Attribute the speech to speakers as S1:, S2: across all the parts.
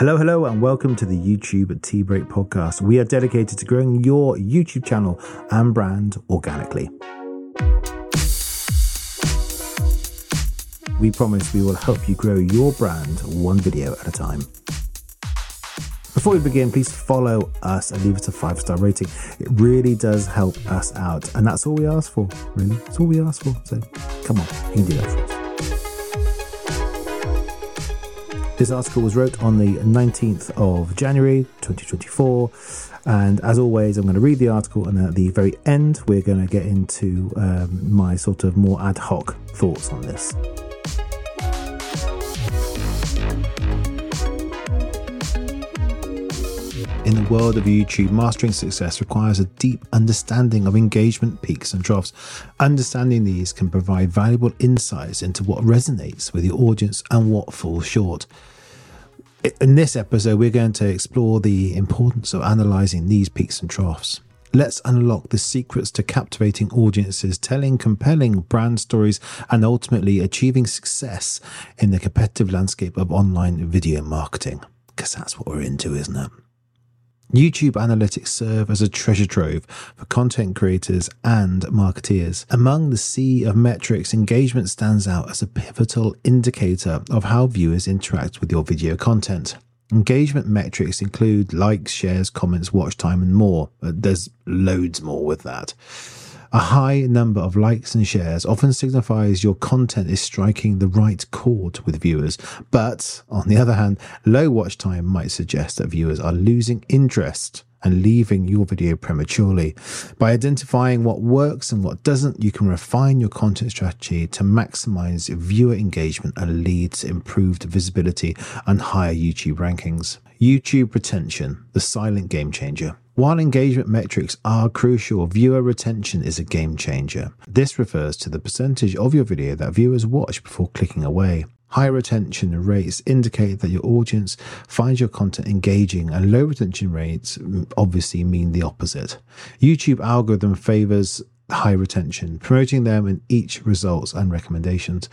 S1: Hello, hello, and welcome to the YouTube Tea Break podcast. We are dedicated to growing your YouTube channel and brand organically. We promise we will help you grow your brand one video at a time. Before we begin, please follow us and leave us a five star rating. It really does help us out, and that's all we ask for, really. That's all we ask for. So come on, you can do that for us. This article was wrote on the 19th of January 2024. And as always, I'm going to read the article, and at the very end, we're going to get into um, my sort of more ad hoc thoughts on this. In the world of YouTube, mastering success requires a deep understanding of engagement peaks and troughs. Understanding these can provide valuable insights into what resonates with your audience and what falls short. In this episode, we're going to explore the importance of analyzing these peaks and troughs. Let's unlock the secrets to captivating audiences, telling compelling brand stories, and ultimately achieving success in the competitive landscape of online video marketing. Because that's what we're into, isn't it? YouTube analytics serve as a treasure trove for content creators and marketeers. Among the sea of metrics, engagement stands out as a pivotal indicator of how viewers interact with your video content. Engagement metrics include likes, shares, comments, watch time, and more. Uh, there's loads more with that. A high number of likes and shares often signifies your content is striking the right chord with viewers. But on the other hand, low watch time might suggest that viewers are losing interest and leaving your video prematurely. By identifying what works and what doesn't, you can refine your content strategy to maximize viewer engagement and lead to improved visibility and higher YouTube rankings. YouTube retention, the silent game changer. While engagement metrics are crucial, viewer retention is a game changer. This refers to the percentage of your video that viewers watch before clicking away. High retention rates indicate that your audience finds your content engaging, and low retention rates obviously mean the opposite. YouTube algorithm favors high retention, promoting them in each results and recommendations.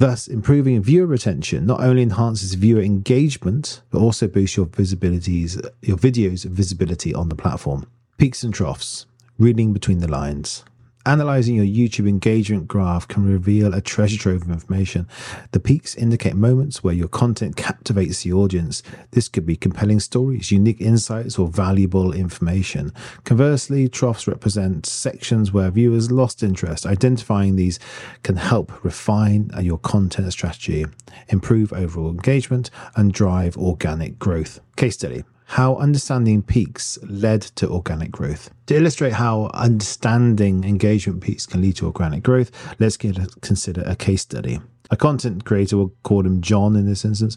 S1: Thus, improving viewer retention not only enhances viewer engagement, but also boosts your your videos' visibility on the platform. Peaks and troughs, reading between the lines. Analyzing your YouTube engagement graph can reveal a treasure trove of information. The peaks indicate moments where your content captivates the audience. This could be compelling stories, unique insights, or valuable information. Conversely, troughs represent sections where viewers lost interest. Identifying these can help refine your content strategy, improve overall engagement, and drive organic growth. Case study how understanding peaks led to organic growth. To illustrate how understanding engagement peaks can lead to organic growth, let's consider a case study. A content creator, we'll call him John in this instance,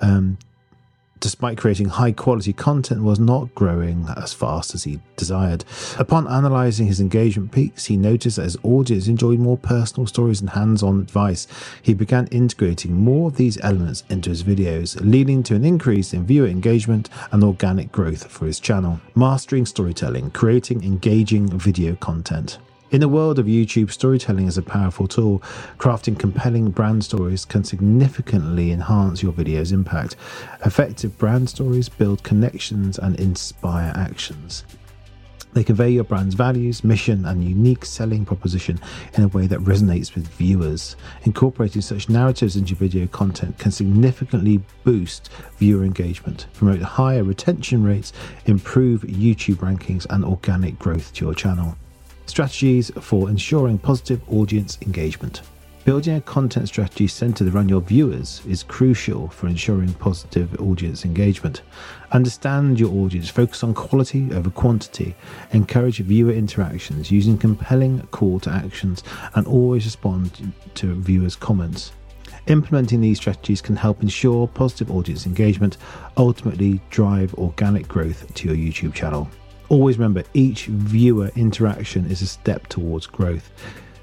S1: um, despite creating high quality content, was not growing as fast as he desired. Upon analysing his engagement peaks, he noticed that his audience enjoyed more personal stories and hands on advice. He began integrating more of these elements into his videos, leading to an increase in viewer engagement and organic growth for his channel. Mastering storytelling, creating engaging video content. In the world of YouTube, storytelling is a powerful tool. Crafting compelling brand stories can significantly enhance your video's impact. Effective brand stories build connections and inspire actions. They convey your brand's values, mission, and unique selling proposition in a way that resonates with viewers. Incorporating such narratives into video content can significantly boost viewer engagement, promote higher retention rates, improve YouTube rankings, and organic growth to your channel. Strategies for ensuring positive audience engagement. Building a content strategy centered around your viewers is crucial for ensuring positive audience engagement. Understand your audience, focus on quality over quantity, encourage viewer interactions using compelling call to actions, and always respond to viewers' comments. Implementing these strategies can help ensure positive audience engagement, ultimately drive organic growth to your YouTube channel. Always remember each viewer interaction is a step towards growth.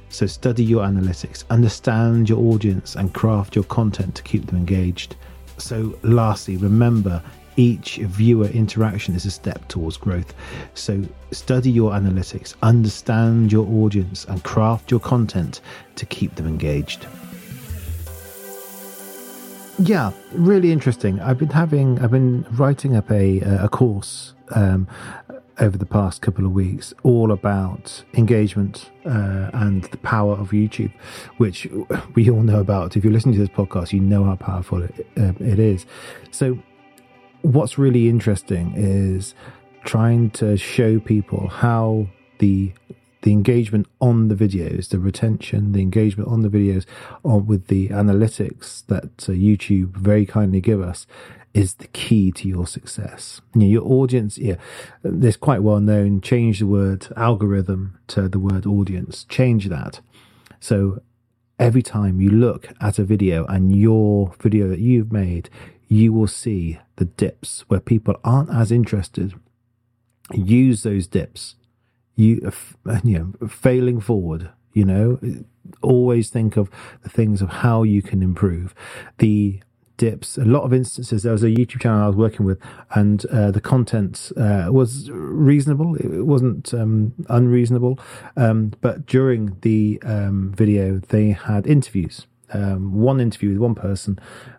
S1: So study your analytics, understand your audience, and craft your content to keep them engaged. So, lastly, remember each viewer interaction is a step towards growth. So, study your analytics, understand your audience, and craft your content to keep them engaged. yeah, really interesting. I've been having, I've been writing up a a course um, over the past couple of weeks, all about engagement uh, and the power of YouTube, which we all know about. If you're listening to this podcast, you know how powerful it, uh, it is. So, what's really interesting is trying to show people how the the engagement on the videos, the retention, the engagement on the videos, on with the analytics that uh, YouTube very kindly give us, is the key to your success. You know, your audience, yeah, there's quite well known. Change the word algorithm to the word audience. Change that. So every time you look at a video and your video that you've made, you will see the dips where people aren't as interested. Use those dips. You, you know, failing forward. You know, always think of the things of how you can improve. The dips. A lot of instances. There was a YouTube channel I was working with, and uh, the content uh, was reasonable. It wasn't um, unreasonable. Um, but during the um, video, they had interviews. Um, one interview with one person,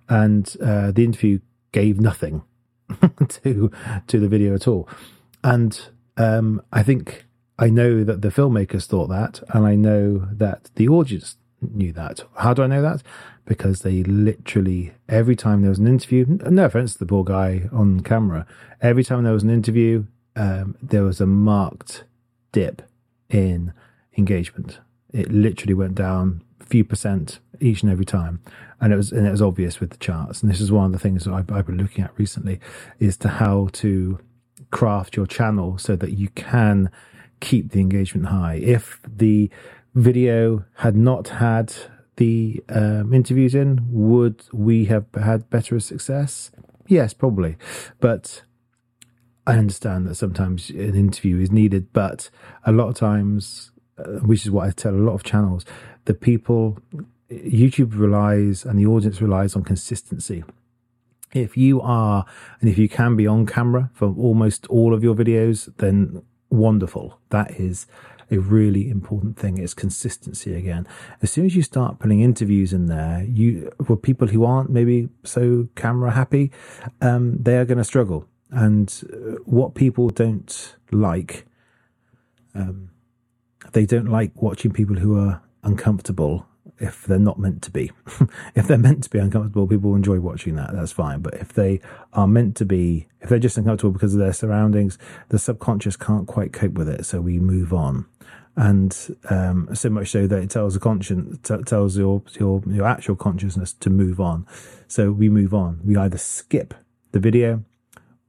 S1: and uh, the interview gave nothing to to the video at all. And um, I think I know that the filmmakers thought that, and I know that the audience knew that. How do I know that? Because they literally, every time there was an interview, no offense to the poor guy on camera, every time there was an interview, um, there was a marked dip in engagement. It literally went down a few percent each and every time, and it was and it was obvious with the charts. And this is one of the things that I've, I've been looking at recently, is to how to craft your channel so that you can keep the engagement high. If the video had not had the um, interviews in, would we have had better success? Yes, probably. But I understand that sometimes an interview is needed, but a lot of times, uh, which is what I tell a lot of channels, the people, YouTube relies and the audience relies on consistency. If you are, and if you can be on camera for almost all of your videos, then wonderful. That is a really important thing is consistency again. As soon as you start putting interviews in there, you for people who aren't maybe so camera happy, um, they are going to struggle. And uh, what people don't like, um, they don't like watching people who are uncomfortable if they're not meant to be. if they're meant to be uncomfortable, people enjoy watching that. That's fine. But if they are meant to be, if they're just uncomfortable because of their surroundings, the subconscious can't quite cope with it. So we move on. And um, so much so that it tells the conscience, t- tells your, your your actual consciousness to move on. So we move on. We either skip the video,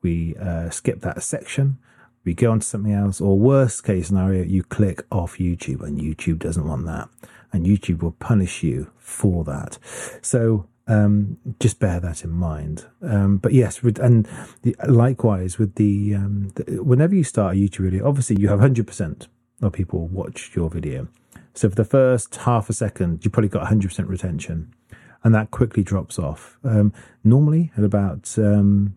S1: we uh, skip that section, we go on to something else, or worst case scenario, you click off YouTube, and YouTube doesn't want that and YouTube will punish you for that. So um, just bear that in mind. Um, but yes, and the, likewise with the, um, the, whenever you start a YouTube video, obviously you have hundred percent of people watch your video. So for the first half a second, you probably got hundred percent retention, and that quickly drops off. Um, normally at about um,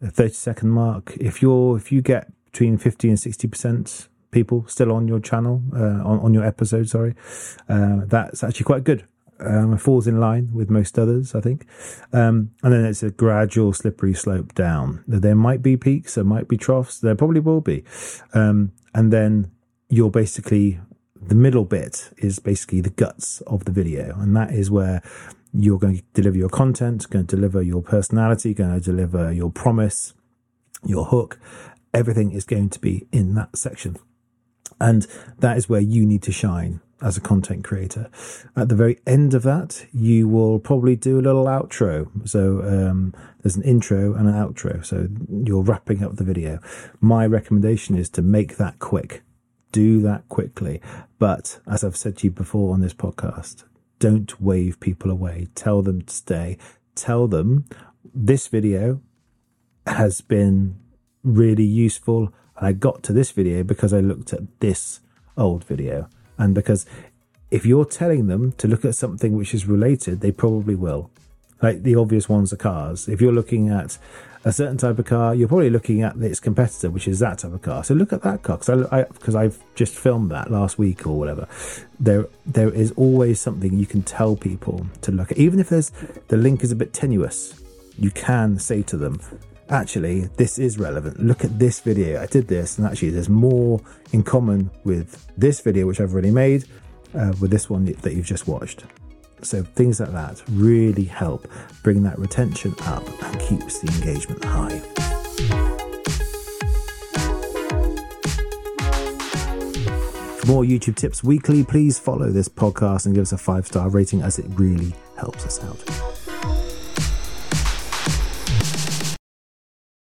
S1: a thirty second mark, if you're if you get between fifty and sixty percent people still on your channel, uh, on, on your episode, sorry. Uh, that's actually quite good. Um, it falls in line with most others, I think. Um, and then it's a gradual slippery slope down. There might be peaks, there might be troughs, there probably will be. Um, and then you're basically, the middle bit is basically the guts of the video. And that is where you're going to deliver your content, going to deliver your personality, going to deliver your promise, your hook. Everything is going to be in that section. And that is where you need to shine as a content creator. At the very end of that, you will probably do a little outro. So um, there's an intro and an outro. So you're wrapping up the video. My recommendation is to make that quick. Do that quickly. But as I've said to you before on this podcast, don't wave people away. Tell them to stay. Tell them this video has been really useful. And I got to this video because I looked at this old video. And because if you're telling them to look at something which is related, they probably will. Like the obvious ones are cars. If you're looking at a certain type of car, you're probably looking at its competitor, which is that type of car. So look at that car because I I've just filmed that last week or whatever. There there is always something you can tell people to look at, even if there's the link is a bit tenuous. You can say to them, actually, this is relevant. Look at this video. I did this, and actually, there's more in common with this video, which I've already made, uh, with this one that you've just watched. So things like that really help bring that retention up and keeps the engagement high. For more YouTube tips weekly, please follow this podcast and give us a five star rating as it really helps us out.